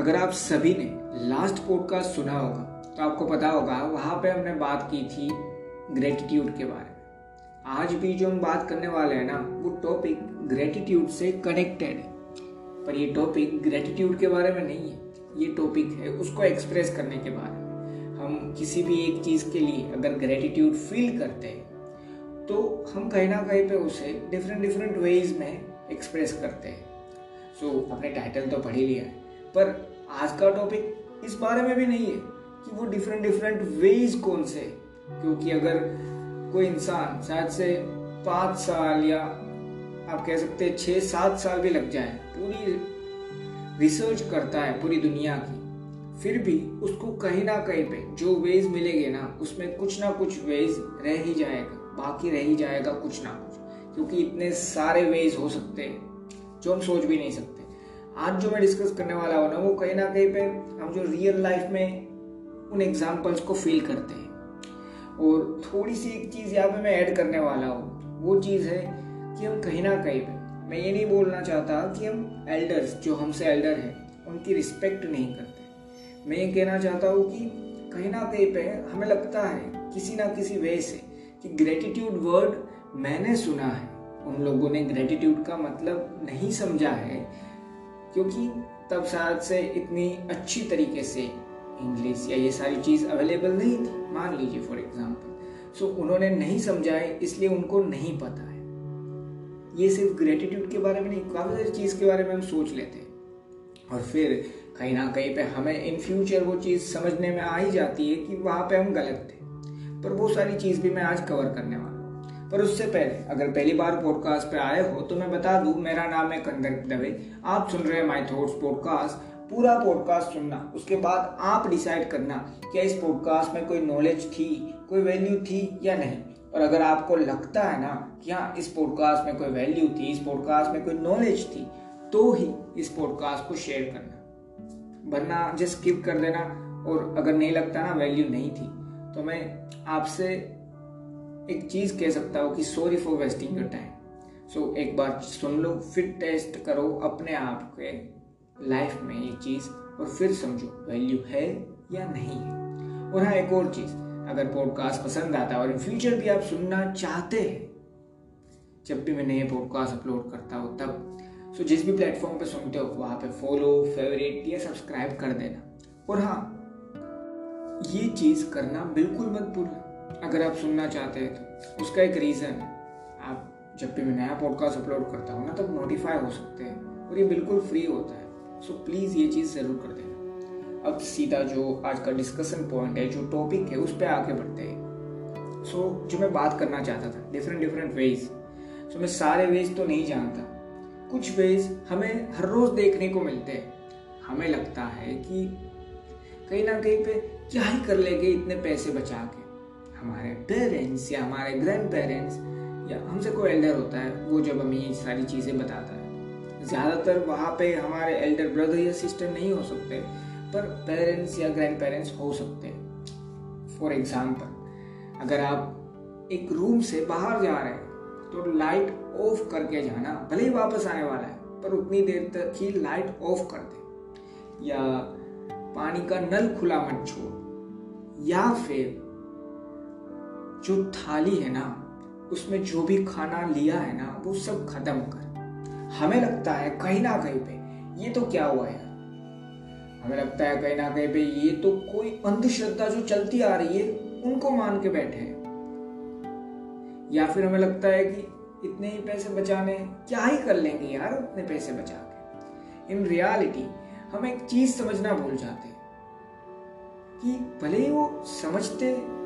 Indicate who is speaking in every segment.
Speaker 1: अगर आप सभी ने लास्ट पॉडकास्ट सुना होगा तो आपको पता होगा वहाँ पे हमने बात की थी ग्रेटिट्यूड के बारे में। आज भी जो हम बात करने वाले हैं ना वो टॉपिक ग्रेटिट्यूड से कनेक्टेड है। पर ये टॉपिक ग्रेटिट्यूड के बारे में नहीं है ये टॉपिक है उसको एक्सप्रेस करने के बारे में। हम किसी भी एक चीज़ के लिए अगर ग्रेटिट्यूड फील करते हैं तो हम कहीं ना कहीं पे उसे डिफरेंट डिफरेंट वेज में एक्सप्रेस करते हैं। सो so, आपने टाइटल तो पढ़ ही लिया है पर आज का टॉपिक इस बारे में भी नहीं है कि वो डिफरेंट डिफरेंट वेज कौन से क्योंकि अगर कोई इंसान शायद से पाँच साल या आप कह सकते हैं छः सात साल भी लग जाए, पूरी रिसर्च करता है पूरी दुनिया की, फिर भी उसको कहीं ना कहीं पे जो वेज मिलेंगे ना, उसमें कुछ ना कुछ वेज रह ही जाएगा, बाकी रह ही जाएगा कुछ ना कुछ। क्योंकि इतने सारे वेज हो सकते हैं जो हम सोच भी नहीं सकते। आज जो मैं डिस्कस करने वाला हूँ ना, वो कहीं ना कहीं पे हम जो रियल लाइफ में उन एग्जाम्पल्स को फील करते हैं। और थोड़ी सी एक चीज़ यहाँ पे मैं ऐड करने वाला हूँ। वो चीज़ है कि हम कहीं ना कहीं पे, मैं ये नहीं बोलना चाहता कि हम एल्डर्स जो हमसे एल्डर हैं, उनकी रिस्पेक्ट नहीं करते। मैं ये कहना चाहता हूँ कि कहीं ना कहीं पे हमें लगता है किसी ना किसी वे से कि ग्रेटिट्यूड वर्ड मैंने सुना है। उन लोगों ने ग्रेटिट्यूड का मतलब नहीं समझा है। क्योंकि तब शायद से इतनी अच्छी तरीके से इंग्लिश या ये सारी चीज़ अवेलेबल नहीं थी। मान लीजिए फॉर एग्ज़ाम्पल सो उन्होंने नहीं समझाए, इसलिए उनको नहीं पता है। ये सिर्फ़ ग्रेटिट्यूड के बारे में नहीं, काफ़ी सारी चीज़ के बारे में हम सोच लेते हैं। और फिर कहीं ना कहीं पे हमें इन फ्यूचर वो चीज़ समझने में आ ही जाती है कि वहाँ पे हम गलत थे। पर वो सारी चीज़ भी मैं आज कवर करने वाला पर उससे पहले, अगर पहली बार पॉडकास्ट पे आए हो तो मैं बता दूँ, मेरा नाम है कंदर दवे। आप सुन रहे हैं माई थॉट्स पॉडकास्ट पूरा पॉडकास्ट सुनना। उसके बाद आप डिसाइड करना क्या इस पॉडकास्ट में कोई नॉलेज थी, कोई वैल्यू थी या नहीं। और अगर आपको लगता है ना कि हाँ इस पॉडकास्ट में कोई वैल्यू थी, इस पॉडकास्ट में कोई नॉलेज थी तो ही इस पॉडकास्ट को शेयर करना। वरना जस्ट स्किप कर देना। और अगर नहीं लगता ना वैल्यू नहीं थी। तो मैं आपसे एक चीज़ कह सकता हूँ कि sorry for wasting your time so एक बार सुन लो, फिर टेस्ट करो अपने आप के लाइफ में ये चीज़ और फिर समझो वैल्यू है या नहीं है। और हाँ एक और चीज़, अगर पॉडकास्ट पसंद आता है और इन फ्यूचर भी आप सुनना चाहते हैं, जब भी मैं नए पॉडकास्ट अपलोड करता हूँ तब सो जिस भी प्लेटफॉर्म पे सुनते हो, वहाँ पे फॉलो फेवरेट या सब्सक्राइब कर देना। और हाँ ये चीज़ करना बिल्कुल मत भूलना। अगर आप सुनना चाहते हैं तो उसका एक रीज़न आप जब भी मैं नया पॉडकास्ट अपलोड करता हूँ ना तब नोटिफाई हो सकते हैं और ये बिल्कुल फ्री होता है। सो प्लीज़ ये चीज़ ज़रूर कर देना। अब सीधा जो आज का डिस्कशन पॉइंट है जो टॉपिक है उस पर आगे बढ़ते हैं। सो so, जो मैं बात करना चाहता था डिफरेंट डिफरेंट वेज सो मैं सारे वेज तो नहीं जानता। कुछ वेज हमें हर रोज़ देखने को मिलते हैं। हमें लगता है कि कहीं ना कहीं पे क्या ही कर लेंगे इतने पैसे बचा के। हमारे पेरेंट्स या हमारे ग्रैंड पेरेंट्स या हमसे कोई एल्डर होता है, वो जब हमें ये सारी चीज़ें बताता है। ज़्यादातर वहाँ पे हमारे एल्डर ब्रदर या सिस्टर नहीं हो सकते, पर पेरेंट्स या ग्रैंड पेरेंट्स हो सकते हैं। फॉर एग्ज़ाम्पल अगर आप एक रूम से बाहर जा रहे हैं तो लाइट ऑफ़ करके जाना भले ही वापस आने वाला है, पर उतनी देर तक ही लाइट ऑफ़ कर दे। या पानी का नल खुला मत छोड़, या फिर जो थाली है ना, उसमें जो भी खाना लिया है ना, वो सब खत्म कर। हमें लगता है कहीं ना कहीं पे ये तो क्या हुआ है? हमें लगता है कहीं ना कहीं पे ये तो कोई अंधश्रद्धा जो चलती आ रही है, उनको मान के बैठे हैं। या फिर हमें लगता है कि इतने ही पैसे बचाने, क्या ही कर लेंगे यार उतने पैसे बचा के? इन रियलिटी हम एक चीज़ समझना भूल जाते कि भले ही वो समझते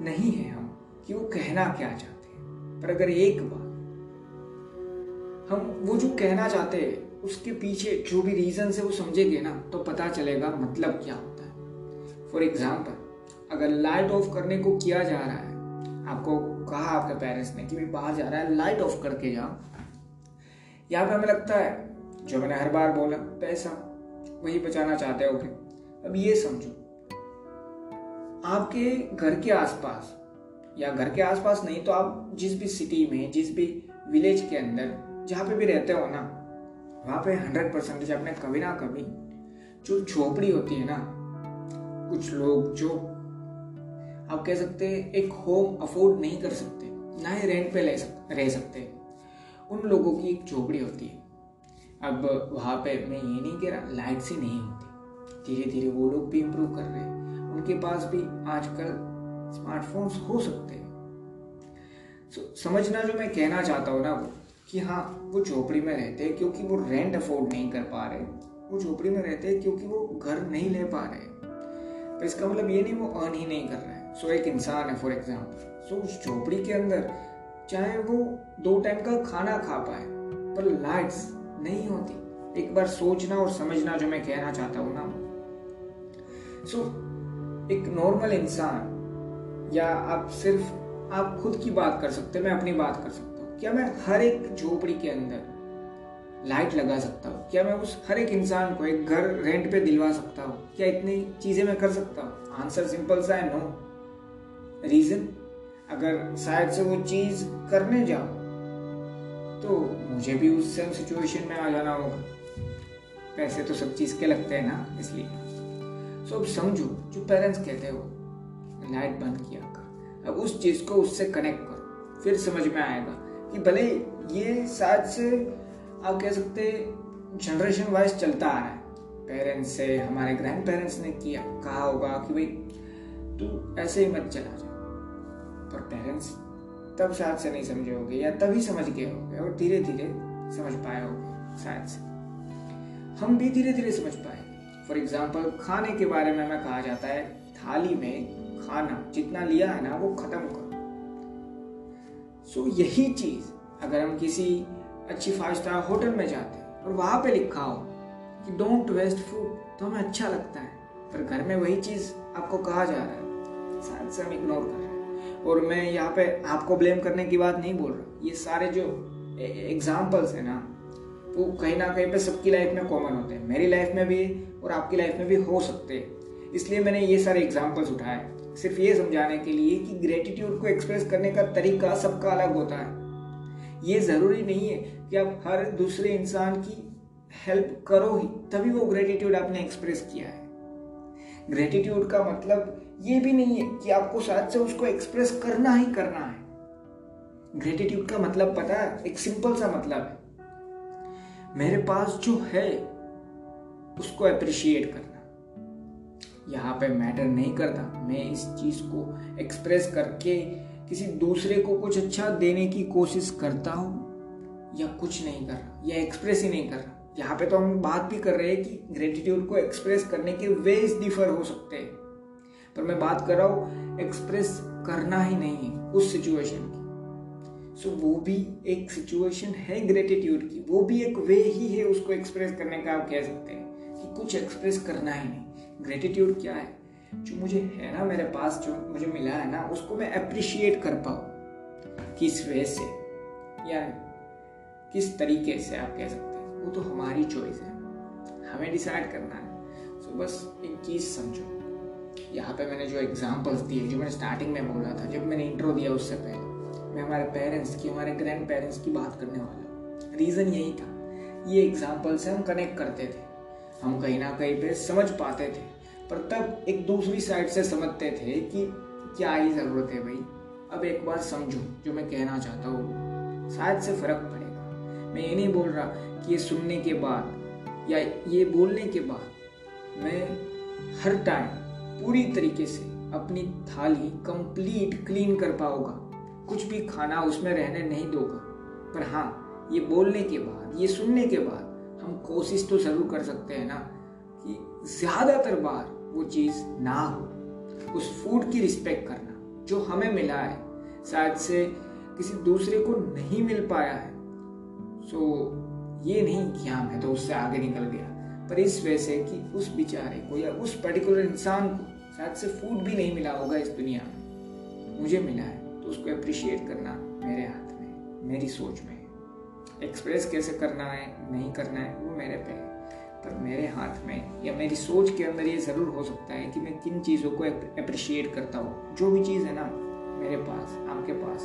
Speaker 1: नहीं है हम। कि वो कहना क्या चाहते हैं? पर अगर एक बार हम वो जो कहना चाहते हैं, उसके पीछे जो भी रीजन से वो समझेंगे ना तो पता चलेगा मतलब क्या होता है। फॉर एग्ज़ाम्पल अगर लाइट ऑफ़ करने को किया जा रहा है, आपको कहा आपके पेरेंट्स ने कि भाई बाहर जा रहा है लाइट ऑफ़ करके जाओ यहाँ पे हमें लगता है, जो मैंने हर बार बोला, पैसा, वही बचाना चाहते हो अब ये समझो आपके घर के आसपास या घर के आसपास नहीं तो आप जिस भी सिटी में जिस भी विलेज के अंदर जहाँ पे भी रहते हो ना वहाँ पे हंड्रेड परसेंटेज आपने कभी ना कभी जो झोपड़ी होती है ना कुछ लोग जो आप कह सकते हैं एक होम अफोर्ड नहीं कर सकते ना ही रेंट पे सक, रह सकते उन लोगों की एक झोपड़ी होती है। अब वहाँ पे मैं ये नहीं कह रहा लाइट से नहीं होती धीरे धीरे वो लोग भी इम्प्रूव कर रहे हैं। उनके पास भी आजकल स्मार्टफोन्स हो सकते हैं। So, समझना जो मैं कहना चाहता हूँ ना वो कि हाँ वो झोपड़ी में रहते हैं क्योंकि वो रेंट अफोर्ड नहीं कर पा रहे। वो झोपड़ी में रहते हैं क्योंकि वो घर नहीं ले पा रहे। तो इसका मतलब ये नहीं वो अर्न ही नहीं कर रहे हैं। सो so, एक इंसान है फॉर एग्ज़ाम्पल सो उस झोपड़ी के अंदर चाहे वो दो टाइम का खाना खा पाए पर लाइट्स नहीं होती। एक बार सोचना और समझना जो मैं कहना चाहता हूँ ना सो एक नॉर्मल इंसान, या आप सिर्फ़, आप खुद की बात कर सकते हो, मैं अपनी बात कर सकता हूँ। क्या मैं हर एक झोपड़ी के अंदर लाइट लगा सकता हूँ? क्या मैं उस हर एक इंसान को एक घर रेंट पे दिलवा सकता हूँ? क्या इतनी चीज़ें मैं कर सकता हूँ? आंसर सिंपल सा है नो रीजन अगर शायद से वो चीज़ करने जाओ तो मुझे भी उस सेम सिचुएशन में आ जाना होगा। पैसे तो सब चीज़ के लगते हैं ना, इसलिए। सो अब समझो, जो पेरेंट्स कहते हो लाइट बंद किया कर। अब उस चीज़ को उससे कनेक्ट करो। फिर समझ में आएगा कि भले ये शायद से, आप कह सकते जनरेशन वाइज चलता आ रहा है। पेरेंट्स से, हमारे ग्रैंड पेरेंट्स ने किया, कहा होगा कि भाई, तू ऐसे ही मत चला जा। पर पेरेंट्स तब शायद से नहीं समझे होगे, या तभी समझ गए होंगे, और धीरे धीरे समझ पाए होंगे, शायद से। हम भी धीरे धीरे समझ पाए। फॉर एग्ज़ाम्पल खाने के बारे में हमें कहा जाता है, थाली में खाना जितना लिया है ना, वो खत्म करो। सो यही चीज़, अगर हम किसी अच्छी फाइव स्टार होटल में जाते हैं और वहाँ पे लिखा हो कि डोंट वेस्ट फ़ूड तो हमें अच्छा लगता है। पर घर में वही चीज़ आपको कहा जा रहा है शायद से हम इग्नोर कर रहे हैं। और मैं यहाँ पे आपको ब्लेम करने की बात नहीं बोल रहा। ये सारे जो एग्जाम्पल्स है ना वो कहीं ना कहीं पे सबकी लाइफ में कॉमन होते हैं। मेरी लाइफ में भी और आपकी लाइफ में भी हो सकते हैं। इसलिए मैंने ये सारे एग्जाम्पल्स उठाए। सिर्फ़ ये समझाने के लिए कि ग्रेटिट्यूड को एक्सप्रेस करने का तरीका सबका अलग होता है। ये ज़रूरी नहीं है कि आप हर दूसरे इंसान की हेल्प करो ही, तभी वो ग्रेटिट्यूड आपने एक्सप्रेस किया है। ग्रेटिट्यूड का मतलब ये भी नहीं है कि आपको साथ से उसको एक्सप्रेस करना ही करना है। ग्रेटिट्यूड का मतलब पता है, एक सिंपल सा मतलब है। मेरे पास जो है, उसको अप्रिशिएट करना। यहाँ पे मैटर नहीं करता। मैं इस चीज़ को एक्सप्रेस करके किसी दूसरे को कुछ अच्छा देने की कोशिश करता हूँ या कुछ नहीं कर रहा, या एक्सप्रेस ही नहीं कर रहा। यहाँ पे तो हम बात भी कर रहे हैं कि ग्रेटिट्यूड को एक्सप्रेस करने के वेज डिफर हो सकते हैं। पर मैं बात कर रहा हूँ एक्सप्रेस करना ही नहीं है, उस सिचुएशन की। सो वो भी एक सिचुएशन है ग्रेटिट्यूड की. वो भी एक वे ही है उसको एक्सप्रेस करने का, आप कह सकते हैं कि कुछ एक्सप्रेस करना ही नहीं. ग्रेटिट्यूड क्या है? जो मुझे है ना, मेरे पास जो मुझे मिला है ना, उसको मैं अप्रिशिएट कर पाऊँ. किस वे से? या किस तरीके से आप कह सकते हैं? वो तो हमारी चॉइस है. हमें डिसाइड करना है. सो बस एक चीज़ समझो. यहाँ पे मैंने जो एग्जाम्पल्स दिए, जो मैंने स्टार्टिंग में बोला था, जब मैंने इंट्रो दिया उससे पहले मैं हमारे पेरेंट्स की, हमारे ग्रैंड पेरेंट्स की बात करने वाला रीज़न यही था। ये एग्ज़ाम्पल से हम कनेक्ट करते थे। हम कहीं ना कहीं पे समझ पाते थे। पर तब एक दूसरी साइड से समझते थे कि क्या ही ज़रूरत है भाई। अब एक बार समझो, जो मैं कहना चाहता हूँ। शायद से फ़र्क पड़ेगा। मैं ये नहीं बोल रहा कि ये सुनने के बाद या ये बोलने के बाद मैं हर टाइम पूरी तरीके से अपनी थाली कंप्लीट क्लीन कर पाओगा कुछ भी खाना उसमें रहने नहीं दोगा। पर हाँ ये बोलने के बाद, ये सुनने के बाद हम कोशिश तो ज़रूर कर सकते हैं ना कि ज़्यादातर बार वो चीज़ ना हो। उस फ़ूड की रिस्पेक्ट करना, जो हमें मिला है, शायद से किसी दूसरे को नहीं मिल पाया है। सो ये नहीं कि हाँ मैं तो उससे आगे निकल गया। पर इस वजह से कि उस बेचारे को या उस पर्टिकुलर इंसान को शायद से फ़ूड भी नहीं मिला होगा इस दुनिया में। मुझे मिला है। उसको अप्रिशिएट करना मेरे हाथ में, मेरी सोच में। एक्सप्रेस कैसे करना है, नहीं करना है, वो मेरे पे है। पर मेरे हाथ में या मेरी सोच के अंदर ये ज़रूर हो सकता है कि मैं किन चीज़ों को अप्रिशिएट करता हूँ। जो भी चीज़ है ना, मेरे पास, आपके पास।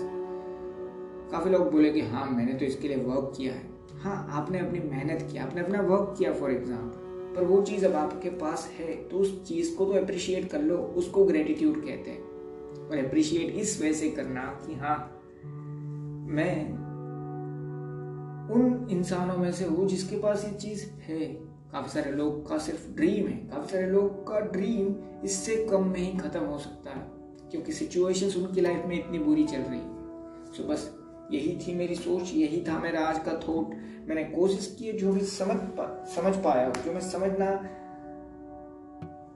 Speaker 1: काफ़ी लोग बोले कि हाँ मैंने तो इसके लिए वर्क किया है। हाँ आपने अपनी मेहनत की, आपने अपना वर्क किया फॉर एग्ज़ाम्पल पर वो चीज़ अब आपके पास है तो उस चीज़ को तो अप्रिशिएट कर लो, उसको ग्रेटिट्यूड कहते हैं। और अप्रिशिएट इस वजह से करना कि हाँ मैं उन इंसानों में से हूँ जिसके पास ये चीज़ है। काफ़ी सारे लोग का सिर्फ़ ड्रीम है। काफ़ी सारे लोग का ड्रीम इससे कम में ही ख़त्म हो सकता है क्योंकि सिचुएशंस उनकी लाइफ में इतनी बुरी चल रही है। सो बस यही थी मेरी सोच, यही था मेरा आज का थॉट मैंने कोशिश की जो भी समझ पा, समझ पाया, जो मैं समझना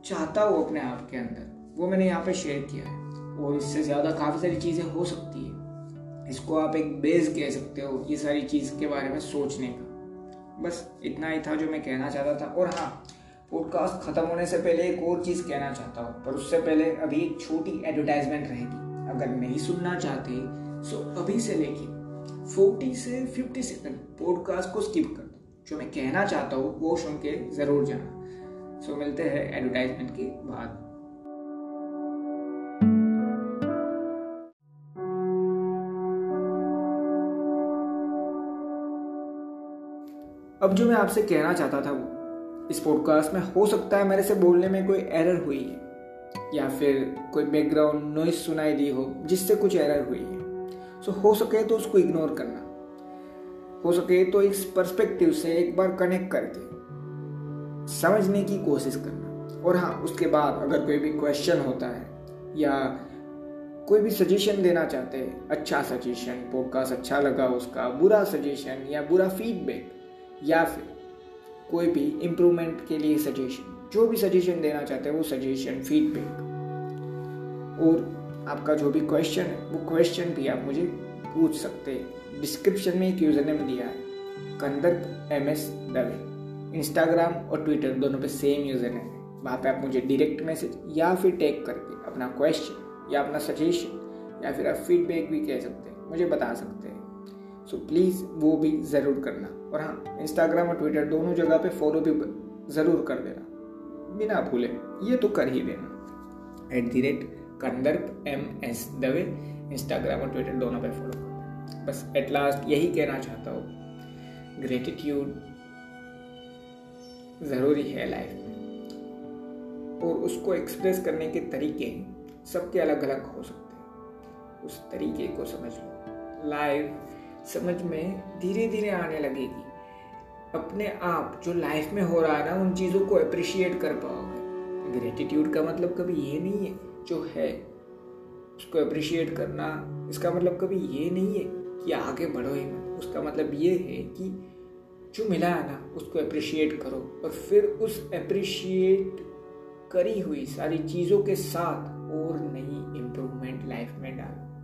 Speaker 1: चाहता हूँ अपने आप के अंदर, वो मैंने यहाँ पे शेयर किया है। और इससे ज़्यादा काफ़ी सारी चीज़ें हो सकती है। इसको आप एक बेस कह सकते हो, ये सारी चीज़ के बारे में सोचने का। बस इतना ही था जो मैं कहना चाहता था। और हाँ पॉडकास्ट ख़त्म होने से पहले एक और चीज़ कहना चाहता हूँ, पर उससे पहले अभी एक छोटी एडवर्टाइजमेंट रहेगी। अगर नहीं सुनना चाहते सो अभी से लेके फोर्टी से फिफ्टी सेकंड पॉडकास्ट को स्किप कर दो। जो मैं कहना चाहता हूँ, वो सुन के ज़रूर जाना। सो मिलते हैं एडवर्टाइजमेंट के बाद। अब जो मैं आपसे कहना चाहता था वो, इस पॉडकास्ट में हो सकता है मेरे से बोलने में कोई एरर हुई है, या फिर कोई बैकग्राउंड नॉइस सुनाई दी हो जिससे कुछ एरर हुई है। सो हो सके तो उसको इग्नोर करना। हो सके तो इस पर्सपेक्टिव से एक बार कनेक्ट करके समझने की कोशिश करना। और हाँ उसके बाद अगर कोई भी क्वेश्चन होता है, या कोई भी सजेशन देना चाहते हैं अच्छा सजेशन पॉडकास्ट अच्छा लगा उसका, बुरा सजेशन या बुरा फीडबैक या फिर कोई भी इम्प्रूवमेंट के लिए सजेशन जो भी सजेशन देना चाहते हैं, वो सजेशन फीडबैक और आपका जो भी क्वेश्चन है, वो क्वेश्चन भी आप मुझे पूछ सकते हैं। डिस्क्रिप्शन में एक यूज़र नेम दिया है Kandarp M S Dave Instagram और ट्विटर दोनों पे सेम यूज़र नेम है। वहाँ पे आप मुझे डायरेक्ट मैसेज या फिर टैग करके अपना क्वेश्चन या अपना सजेशन या फिर आप फीडबैक भी कह सकते हैं। मुझे बता सकते हैं। सो प्लीज़ वो भी ज़रूर करना। और हाँ इंस्टाग्राम और ट्विटर दोनों जगह पे फॉलो भी ज़रूर कर देना। बिना भूले, ये तो कर ही देना। At the rate Kandarp M S Dave Instagram और ट्विटर दोनों पे फॉलो करते बस एट लास्ट यही कहना चाहता हूँ। ग्रेटिट्यूड ज़रूरी है लाइफ में। और उसको एक्सप्रेस करने के तरीके सबके अलग अलग हो सकते हैं। उस तरीके को समझ लो। लाइफ समझ में धीरे धीरे आने लगेगी। अपने आप जो लाइफ में हो रहा है ना, उन चीज़ों को अप्रिशिएट कर पाओगे। ग्रेटिट्यूड का मतलब कभी ये नहीं है जो है, उसको अप्रिशिएट करना, इसका मतलब कभी ये नहीं है कि आगे बढ़ो ही मत। उसका मतलब ये है कि जो मिला है ना, उसको अप्रिशिएट करो और फिर उस अप्रिशिएट करी हुई सारी चीज़ों के साथ और नई इम्प्रूवमेंट लाइफ में डालो।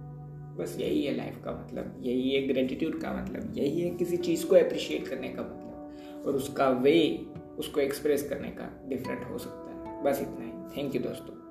Speaker 1: बस यही है लाइफ का मतलब यही है ग्रेटिट्यूड का मतलब यही है किसी चीज़ को अप्रिशिएट करने का मतलब। और उसका वे उसको एक्सप्रेस करने का डिफरेंट हो सकता है। बस इतना ही। थैंक यू दोस्तों।